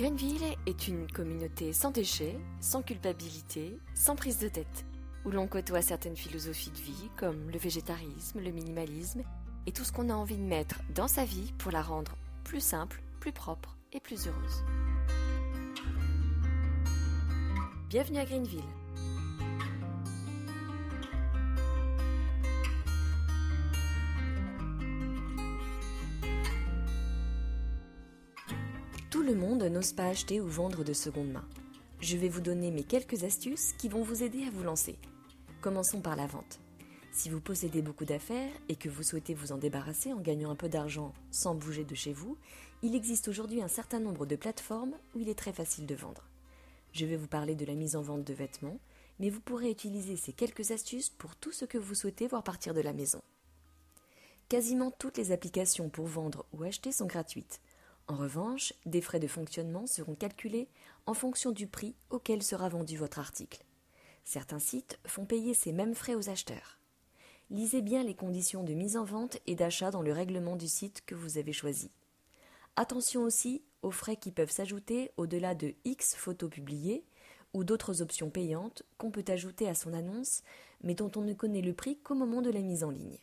Greenville est une communauté sans déchets, sans culpabilité, sans prise de tête, où l'on côtoie certaines philosophies de vie comme le végétarisme, le minimalisme et tout ce qu'on a envie de mettre dans sa vie pour la rendre plus simple, plus propre et plus heureuse. Bienvenue à Greenville. N'ose pas acheter ou vendre de seconde main. Je vais vous donner mes quelques astuces qui vont vous aider à vous lancer. Commençons par la vente. Si vous possédez beaucoup d'affaires et que vous souhaitez vous en débarrasser en gagnant un peu d'argent sans bouger de chez vous, il existe aujourd'hui un certain nombre de plateformes où il est très facile de vendre. Je vais vous parler de la mise en vente de vêtements, mais vous pourrez utiliser ces quelques astuces pour tout ce que vous souhaitez voir partir de la maison. Quasiment toutes les applications pour vendre ou acheter sont gratuites. En revanche, des frais de fonctionnement seront calculés en fonction du prix auquel sera vendu votre article. Certains sites font payer ces mêmes frais aux acheteurs. Lisez bien les conditions de mise en vente et d'achat dans le règlement du site que vous avez choisi. Attention aussi aux frais qui peuvent s'ajouter au-delà de X photos publiées ou d'autres options payantes qu'on peut ajouter à son annonce, mais dont on ne connaît le prix qu'au moment de la mise en ligne.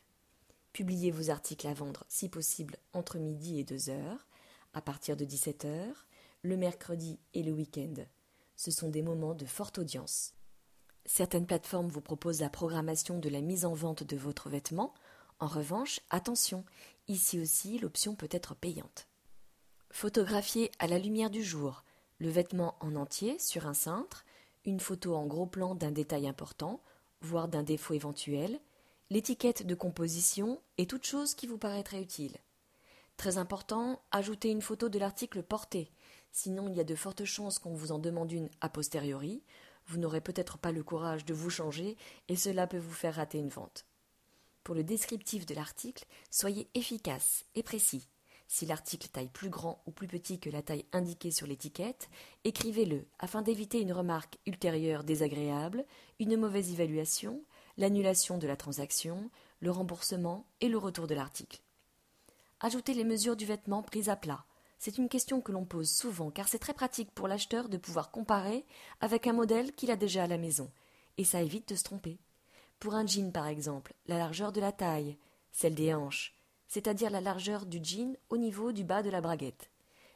Publiez vos articles à vendre, si possible, entre midi et 2 heures, à partir de 17 heures, le mercredi et le week-end. Ce sont des moments de forte audience. Certaines plateformes vous proposent la programmation de la mise en vente de votre vêtement. En revanche, attention, ici aussi l'option peut être payante. Photographier à la lumière du jour le vêtement en entier sur un cintre, une photo en gros plan d'un détail important, voire d'un défaut éventuel, l'étiquette de composition et toute chose qui vous paraîtrait utile. Très important, ajoutez une photo de l'article porté, sinon il y a de fortes chances qu'on vous en demande une a posteriori, vous n'aurez peut-être pas le courage de vous changer et cela peut vous faire rater une vente. Pour le descriptif de l'article, soyez efficace et précis. Si l'article taille plus grand ou plus petit que la taille indiquée sur l'étiquette, écrivez-le afin d'éviter une remarque ultérieure désagréable, une mauvaise évaluation, l'annulation de la transaction, le remboursement et le retour de l'article. Ajoutez les mesures du vêtement prises à plat, c'est une question que l'on pose souvent car c'est très pratique pour l'acheteur de pouvoir comparer avec un modèle qu'il a déjà à la maison, et ça évite de se tromper. Pour un jean par exemple, la largeur de la taille, celle des hanches, c'est-à-dire la largeur du jean au niveau du bas de la braguette,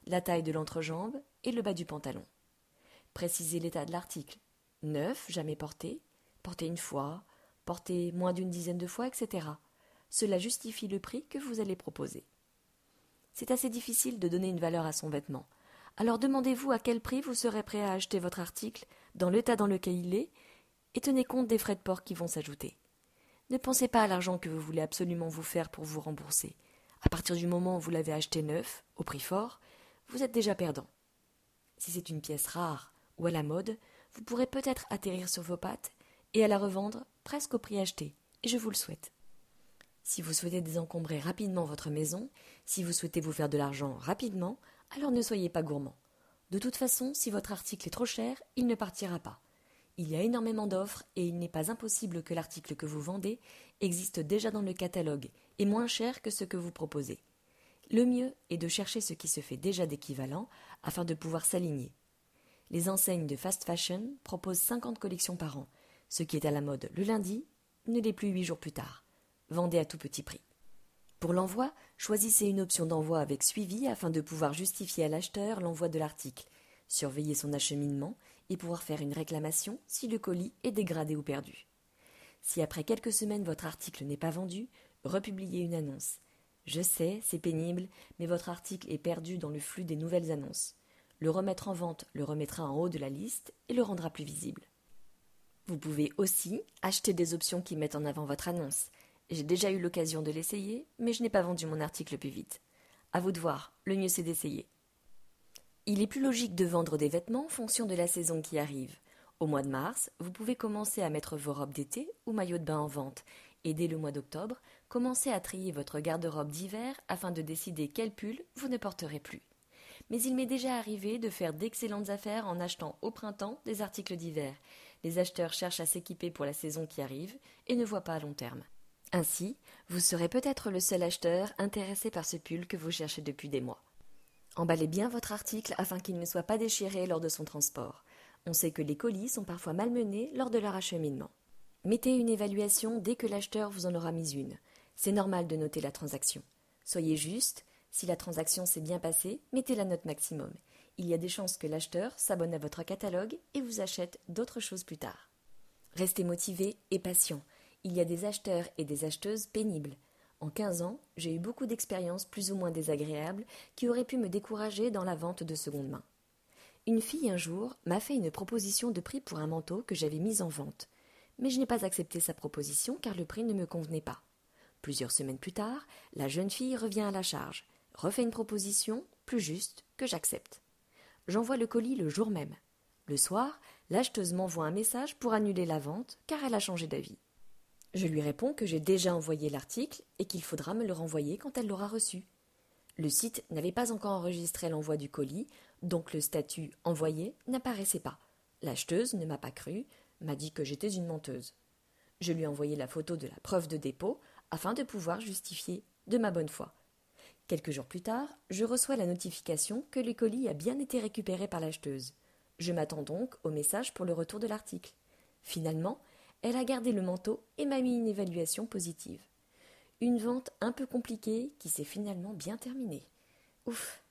la taille de l'entrejambe et le bas du pantalon. Précisez l'état de l'article. Neuf, jamais porté, porté une fois, porté moins d'une dizaine de fois, etc. Cela justifie le prix que vous allez proposer c'est assez difficile de donner une valeur à son vêtement. Alors demandez-vous à quel prix vous serez prêt à acheter votre article, dans l'état dans lequel il est, et tenez compte des frais de port qui vont s'ajouter. Ne pensez pas à l'argent que vous voulez absolument vous faire pour vous rembourser. À partir du moment où vous l'avez acheté neuf, au prix fort, vous êtes déjà perdant. Si c'est une pièce rare ou à la mode, vous pourrez peut-être atterrir sur vos pattes et à la revendre presque au prix acheté, et je vous le souhaite. Si vous souhaitez désencombrer rapidement votre maison, si vous souhaitez vous faire de l'argent rapidement, alors ne soyez pas gourmand. De toute façon, si votre article est trop cher, il ne partira pas. Il y a énormément d'offres et il n'est pas impossible que l'article que vous vendez existe déjà dans le catalogue et moins cher que ce que vous proposez. Le mieux est de chercher ce qui se fait déjà d'équivalent afin de pouvoir s'aligner. Les enseignes de fast fashion proposent 50 collections par an. Ce qui est à la mode le lundi ne l'est plus huit jours plus tard vendez à tout petit prix. Pour l'envoi, choisissez une option d'envoi avec suivi afin de pouvoir justifier à l'acheteur l'envoi de l'article, surveiller son acheminement et pouvoir faire une réclamation si le colis est dégradé ou perdu. Si après quelques semaines votre article n'est pas vendu, republiez une annonce. Je sais, c'est pénible, mais votre article est perdu dans le flux des nouvelles annonces. Le remettre en vente le remettra en haut de la liste et le rendra plus visible. Vous pouvez aussi acheter des options qui mettent en avant votre annonce. J'ai déjà eu l'occasion de l'essayer, mais je n'ai pas vendu mon article plus vite. À vous de voir, le mieux c'est d'essayer. Il est plus logique de vendre des vêtements en fonction de la saison qui arrive. Au mois de mars, vous pouvez commencer à mettre vos robes d'été ou maillots de bain en vente, et dès le mois d'octobre, commencer à trier votre garde-robe d'hiver afin de décider quel pull vous ne porterez plus. Mais il m'est déjà arrivé de faire d'excellentes affaires en achetant au printemps des articles d'hiver. Les acheteurs cherchent à s'équiper pour la saison qui arrive et ne voient pas à long terme. Ainsi, vous serez peut-être le seul acheteur intéressé par ce pull que vous cherchez depuis des mois. Emballez bien votre article afin qu'il ne soit pas déchiré lors de son transport. On sait que les colis sont parfois malmenés lors de leur acheminement. Mettez une évaluation dès que l'acheteur vous en aura mis une. C'est normal de noter la transaction. Soyez juste, si la transaction s'est bien passée, mettez la note maximum. Il y a des chances que l'acheteur s'abonne à votre catalogue et vous achète d'autres choses plus tard. Restez motivé et patient. Il y a des acheteurs et des acheteuses pénibles. En quinze ans, j'ai eu beaucoup d'expériences plus ou moins désagréables qui auraient pu me décourager dans la vente de seconde main. Une fille un jour m'a fait une proposition de prix pour un manteau que j'avais mis en vente. Mais je n'ai pas accepté sa proposition car le prix ne me convenait pas. Plusieurs semaines plus tard, la jeune fille revient à la charge, refait une proposition plus juste que j'accepte. J'envoie le colis le jour même. Le soir, l'acheteuse m'envoie un message pour annuler la vente car elle a changé d'avis. Je lui réponds que j'ai déjà envoyé l'article et qu'il faudra me le renvoyer quand elle l'aura reçu. Le site n'avait pas encore enregistré l'envoi du colis, donc le statut envoyé n'apparaissait pas. L'acheteuse ne m'a pas cru, m'a dit que j'étais une menteuse. Je lui ai envoyé la photo de la preuve de dépôt afin de pouvoir justifier de ma bonne foi. Quelques jours plus tard, je reçois la notification que le colis a bien été récupéré par l'acheteuse. Je m'attends donc au message pour le retour de l'article. Finalement, elle a gardé le manteau et m'a mis une évaluation positive. Une vente un peu compliquée qui s'est finalement bien terminée. Ouf.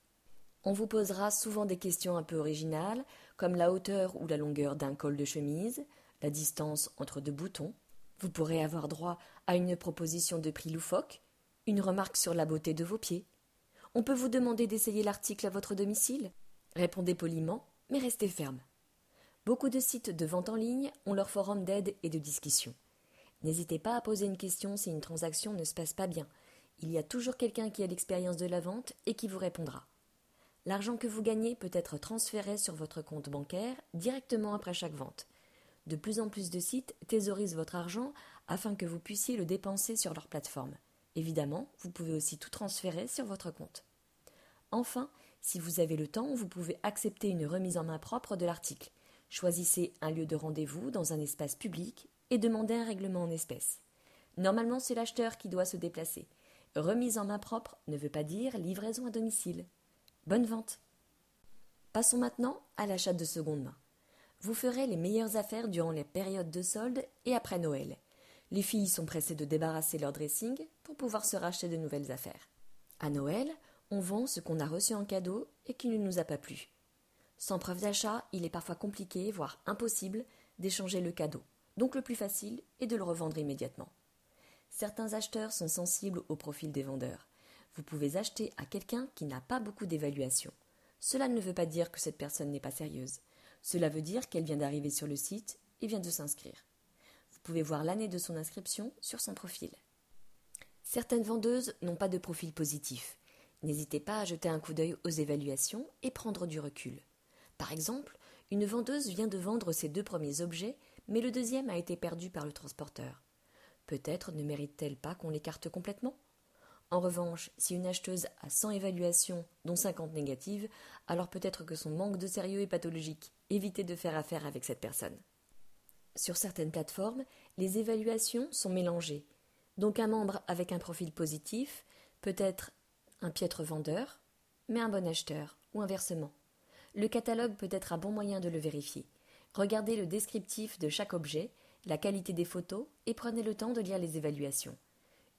On vous posera souvent des questions un peu originales, comme la hauteur ou la longueur d'un col de chemise, la distance entre deux boutons. Vous pourrez avoir droit à une proposition de prix loufoque, une remarque sur la beauté de vos pieds. On peut vous demander d'essayer l'article à votre domicile. Répondez poliment, mais restez ferme. Beaucoup de sites de vente en ligne ont leur forum d'aide et de discussion. N'hésitez pas à poser une question si une transaction ne se passe pas bien. Il y a toujours quelqu'un qui a l'expérience de la vente et qui vous répondra. L'argent que vous gagnez peut être transféré sur votre compte bancaire directement après chaque vente. De plus en plus de sites thésaurisent votre argent afin que vous puissiez le dépenser sur leur plateforme. Évidemment, vous pouvez aussi tout transférer sur votre compte. Enfin, si vous avez le temps, vous pouvez accepter une remise en main propre de l'article. Choisissez un lieu de rendez-vous dans un espace public et demandez un règlement en espèces. Normalement, c'est l'acheteur qui doit se déplacer. Remise en main propre ne veut pas dire livraison à domicile. Bonne vente. Passons maintenant à l'achat de seconde main. Vous ferez les meilleures affaires durant les périodes de solde et après Noël. Les filles sont pressées de débarrasser leur dressing pour pouvoir se racheter de nouvelles affaires. À Noël, on vend ce qu'on a reçu en cadeau et qui ne nous a pas plu. Sans preuve d'achat, il est parfois compliqué, voire impossible, d'échanger le cadeau. Donc le plus facile est de le revendre immédiatement. Certains acheteurs sont sensibles au profil des vendeurs. Vous pouvez acheter à quelqu'un qui n'a pas beaucoup d'évaluation. Cela ne veut pas dire que cette personne n'est pas sérieuse. Cela veut dire qu'elle vient d'arriver sur le site et vient de s'inscrire. Vous pouvez voir l'année de son inscription sur son profil. Certaines vendeuses n'ont pas de profil positif. N'hésitez pas à jeter un coup d'œil aux évaluations et prendre du recul. Par exemple, une vendeuse vient de vendre ses deux premiers objets, mais le deuxième a été perdu par le transporteur. Peut-être ne mérite-t-elle pas qu'on l'écarte complètement? En revanche, si une acheteuse a 100 évaluations, dont 50 négatives, alors peut-être que son manque de sérieux est pathologique. Évitez de faire affaire avec cette personne. Sur certaines plateformes, les évaluations sont mélangées. Donc un membre avec un profil positif peut être un piètre vendeur, mais un bon acheteur, ou inversement. Le catalogue peut être un bon moyen de le vérifier. Regardez le descriptif de chaque objet, la qualité des photos et prenez le temps de lire les évaluations.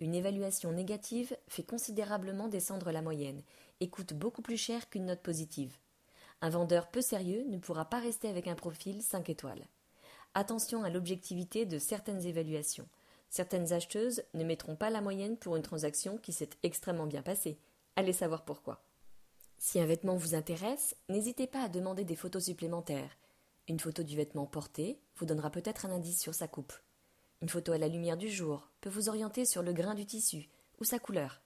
Une évaluation négative fait considérablement descendre la moyenne et coûte beaucoup plus cher qu'une note positive. Un vendeur peu sérieux ne pourra pas rester avec un profil 5 étoiles. Attention à l'objectivité de certaines évaluations. Certaines acheteuses ne mettront pas la moyenne pour une transaction qui s'est extrêmement bien passée. Allez savoir pourquoi. Si un vêtement vous intéresse, n'hésitez pas à demander des photos supplémentaires. Une photo du vêtement porté vous donnera peut-être un indice sur sa coupe. Une photo à la lumière du jour peut vous orienter sur le grain du tissu ou sa couleur.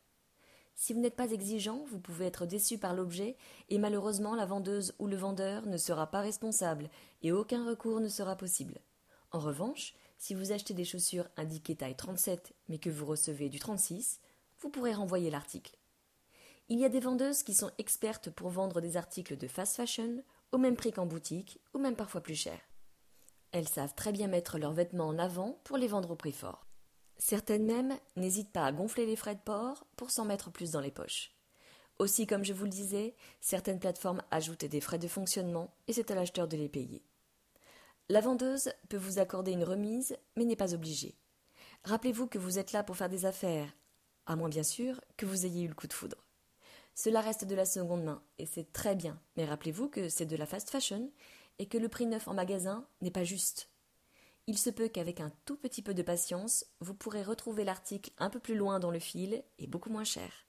Si vous n'êtes pas exigeant, vous pouvez être déçu par l'objet et malheureusement la vendeuse ou le vendeur ne sera pas responsable et aucun recours ne sera possible. En revanche, si vous achetez des chaussures indiquées taille 37 mais que vous recevez du 36, vous pourrez renvoyer l'article. Il y a des vendeuses qui sont expertes pour vendre des articles de fast fashion au même prix qu'en boutique ou même parfois plus cher. Elles savent très bien mettre leurs vêtements en avant pour les vendre au prix fort. Certaines même n'hésitent pas à gonfler les frais de port pour s'en mettre plus dans les poches. Aussi, comme je vous le disais, certaines plateformes ajoutent des frais de fonctionnement et c'est à l'acheteur de les payer. La vendeuse peut vous accorder une remise, mais n'est pas obligée. Rappelez-vous que vous êtes là pour faire des affaires, à moins bien sûr que vous ayez eu le coup de foudre. Cela reste de la seconde main, et c'est très bien, mais rappelez-vous que c'est de la fast fashion et que le prix neuf en magasin n'est pas juste. Il se peut qu'avec un tout petit peu de patience, vous pourrez retrouver l'article un peu plus loin dans le fil et beaucoup moins cher.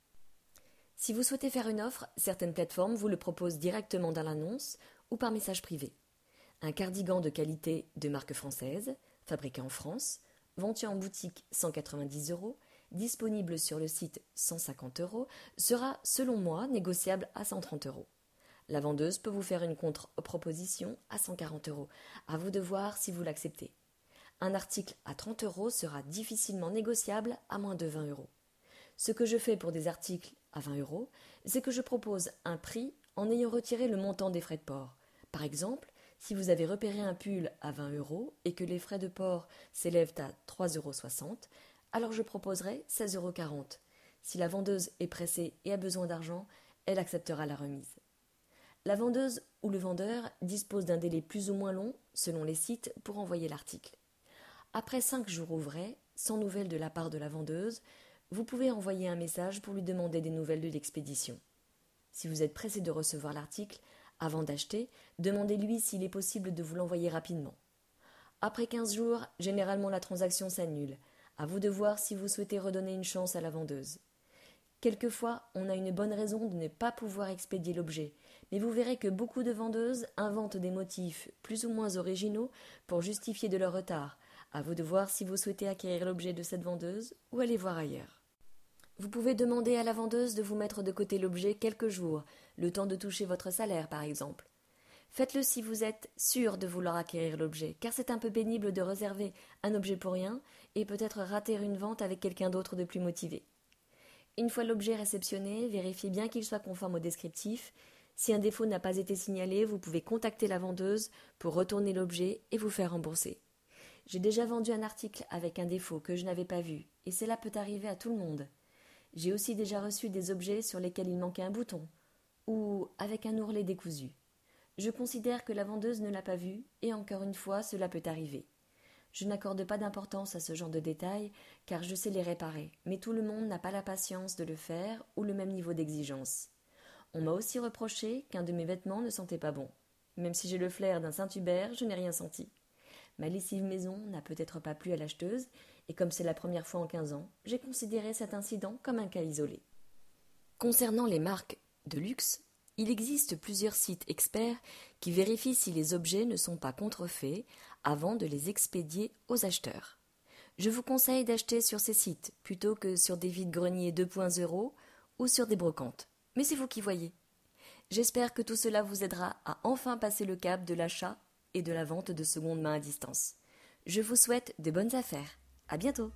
Si vous souhaitez faire une offre, certaines plateformes vous le proposent directement dans l'annonce ou par message privé. Un cardigan de qualité de marque française, fabriqué en France, vendu en boutique 190 euros, disponible sur le site 150 euros, sera, selon moi, négociable à 130 euros. La vendeuse peut vous faire une contre-proposition à 140 euros. À vous de voir si vous l'acceptez. Un article à 30 euros sera difficilement négociable à moins de 20 euros. Ce que je fais pour des articles à 20 euros, c'est que je propose un prix en ayant retiré le montant des frais de port. Par exemple, si vous avez repéré un pull à 20 euros et que les frais de port s'élèvent à 3,60 euros, alors je proposerai 16,40 euros. Si la vendeuse est pressée et a besoin d'argent, elle acceptera la remise. La vendeuse ou le vendeur dispose d'un délai plus ou moins long, selon les sites, pour envoyer l'article. Après cinq jours ouvrés, sans nouvelles de la part de la vendeuse, vous pouvez envoyer un message pour lui demander des nouvelles de l'expédition. Si vous êtes pressé de recevoir l'article, avant d'acheter, demandez-lui s'il est possible de vous l'envoyer rapidement. Après quinze jours, généralement la transaction s'annule. À vous de voir si vous souhaitez redonner une chance à la vendeuse. Quelquefois, on a une bonne raison de ne pas pouvoir expédier l'objet, mais vous verrez que beaucoup de vendeuses inventent des motifs plus ou moins originaux pour justifier de leur retard. À vous de voir si vous souhaitez acquérir l'objet de cette vendeuse ou aller voir ailleurs. Vous pouvez demander à la vendeuse de vous mettre de côté l'objet quelques jours, le temps de toucher votre salaire par exemple. Faites-le si vous êtes sûr de vouloir acquérir l'objet, car c'est un peu pénible de réserver un objet pour rien et peut-être rater une vente avec quelqu'un d'autre de plus motivé. Une fois l'objet réceptionné, vérifiez bien qu'il soit conforme au descriptif. Si un défaut n'a pas été signalé, vous pouvez contacter la vendeuse pour retourner l'objet et vous faire rembourser. J'ai déjà vendu un article avec un défaut que je n'avais pas vu, et cela peut arriver à tout le monde. J'ai aussi déjà reçu des objets sur lesquels il manquait un bouton, ou avec un ourlet décousu. Je considère que la vendeuse ne l'a pas vu, et encore une fois, cela peut arriver. Je n'accorde pas d'importance à ce genre de détails, car je sais les réparer, mais tout le monde n'a pas la patience de le faire ou le même niveau d'exigence. On m'a aussi reproché qu'un de mes vêtements ne sentait pas bon. Même si j'ai le flair d'un Saint-Hubert, je n'ai rien senti. Ma lessive maison n'a peut-être pas plu à l'acheteuse, et comme c'est la première fois en quinze ans, j'ai considéré cet incident comme un cas isolé. Concernant les marques de luxe, il existe plusieurs sites experts qui vérifient si les objets ne sont pas contrefaits avant de les expédier aux acheteurs. Je vous conseille d'acheter sur ces sites plutôt que sur des vides-greniers 2.0 ou sur des brocantes. Mais c'est vous qui voyez. J'espère que tout cela vous aidera à enfin passer le cap de l'achat et de la vente de seconde main à distance. Je vous souhaite de bonnes affaires. À bientôt!